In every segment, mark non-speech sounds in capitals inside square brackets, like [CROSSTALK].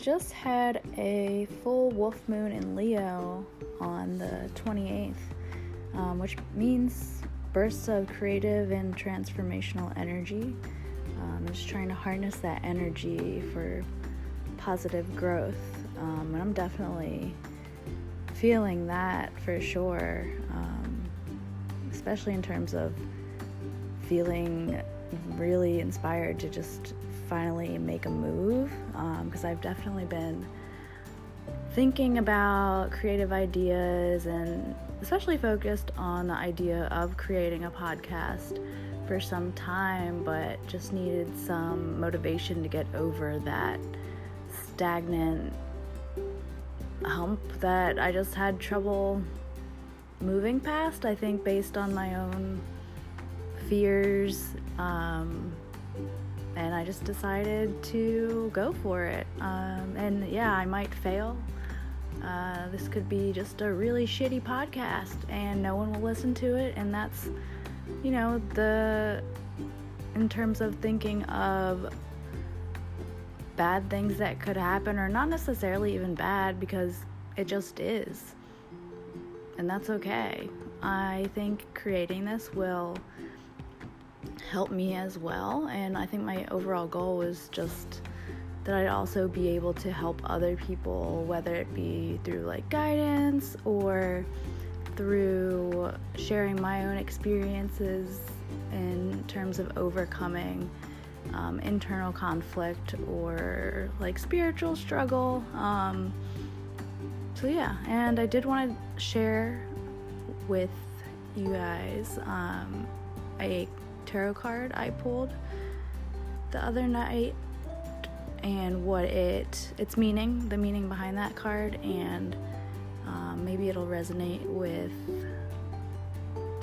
just had a full wolf moon in Leo on the 28th, um, which means bursts of creative and transformational energy. Um, just trying to harness that energy for positive growth. Um, and I'm definitely feeling that for sure, um, especially in terms of feeling really inspired to just finally make a move because um, I've definitely been thinking about creative ideas and especially focused on the idea of creating a podcast for some time, but just needed some motivation to get over that stagnant hump that I just had trouble moving past. I think based on my own fears. Um, and I just decided to go for it. Um, and yeah, I might fail. Uh, this could be just a really shitty podcast and no one will listen to it. And that's, you know, the, in terms of thinking of bad things that could happen, or not necessarily even bad because it just is. And that's okay. I think creating this will help me as well. And I think my overall goal was just that I'd also be able to help other people, whether it be through like guidance or through sharing my own experiences in terms of overcoming um, internal conflict or like spiritual struggle. Um, so, yeah, and I did want to share with you guys um, a tarot card I pulled the other night and what it its meaning, the meaning behind that card, and um, maybe it'll resonate with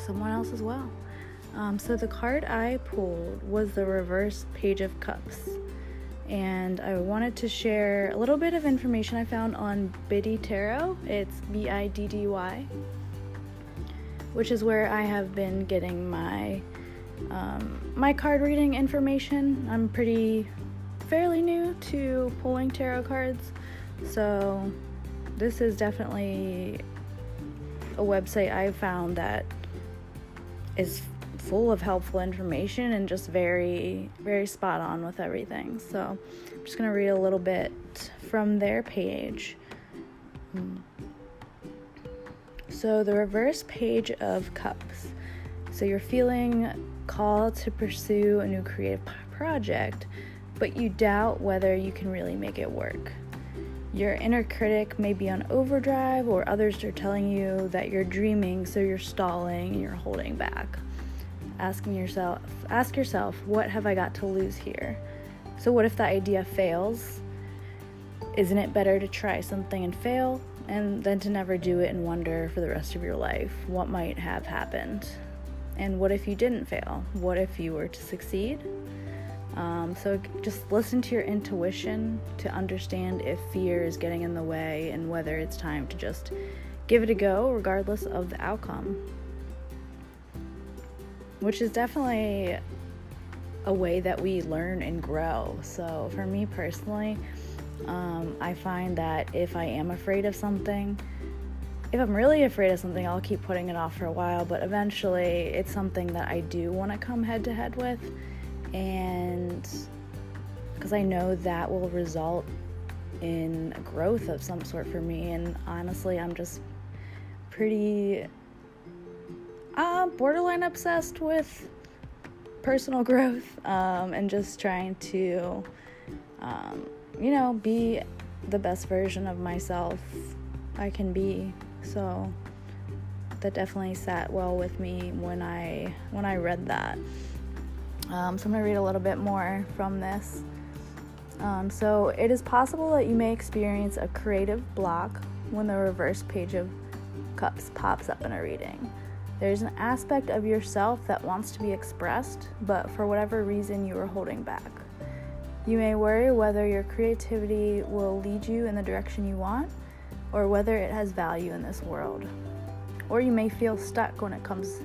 someone else as well. Um, so the card I pulled was the reverse Page of Cups, and I wanted to share a little bit of information I found on Biddy Tarot. It's B I D D Y, which is where I have been getting my um, my card reading information. I'm pretty fairly new to pulling tarot cards, so this is definitely a website I found that is full of helpful information and just very, very spot on with everything. So I'm just going to read a little bit from their page. Hmm. So, the reverse page of cups. So, you're feeling called to pursue a new creative project, but you doubt whether you can really make it work. Your inner critic may be on overdrive, or others are telling you that you're dreaming, so you're stalling and you're holding back. Asking yourself, ask yourself, what have I got to lose here? So, what if the idea fails? Isn't it better to try something and fail, and then to never do it and wonder for the rest of your life what might have happened? And what if you didn't fail? What if you were to succeed? Um, so just listen to your intuition to understand if fear is getting in the way and whether it's time to just give it a go, regardless of the outcome. Which is definitely a way that we learn and grow. So for me personally, um, I find that if I am afraid of something, if I'm really afraid of something, I'll keep putting it off for a while, but eventually it's something that I do want to come head to head with. And because I know that will result in growth of some sort for me. And honestly, I'm just pretty uh, borderline obsessed with personal [LAUGHS] growth um, and just trying to, um, you know, be the best version of myself I can be so that definitely sat well with me when I when I read that. Um, so I'm gonna read a little bit more from this. Um, so it is possible that you may experience a creative block when the reverse page of cups pops up in a reading. There's an aspect of yourself that wants to be expressed, but for whatever reason you are holding back. You may worry whether your creativity will lead you in the direction you want, or whether it has value in this world. Or you may feel stuck when it comes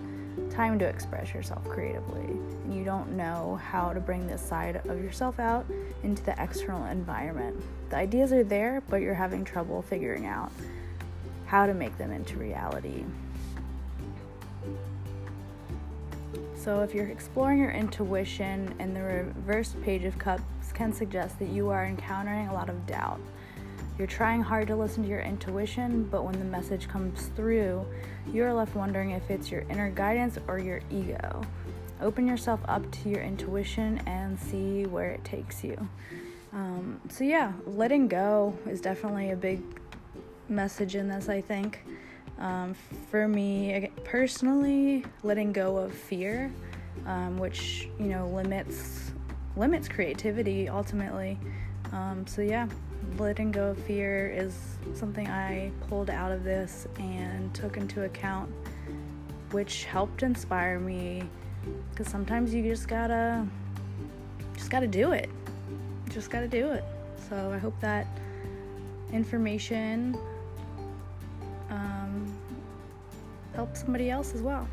time to express yourself creatively and you don't know how to bring this side of yourself out into the external environment. The ideas are there, but you're having trouble figuring out how to make them into reality. So, if you're exploring your intuition and the reverse page of cups can suggest that you are encountering a lot of doubt. You're trying hard to listen to your intuition, but when the message comes through, you're left wondering if it's your inner guidance or your ego. Open yourself up to your intuition and see where it takes you. Um, so, yeah, letting go is definitely a big message in this, I think. Um, for me personally, letting go of fear, um, which you know limits limits creativity ultimately. Um, so yeah, letting go of fear is something I pulled out of this and took into account, which helped inspire me. Because sometimes you just gotta, just gotta do it. Just gotta do it. So I hope that information um, helps somebody else as well.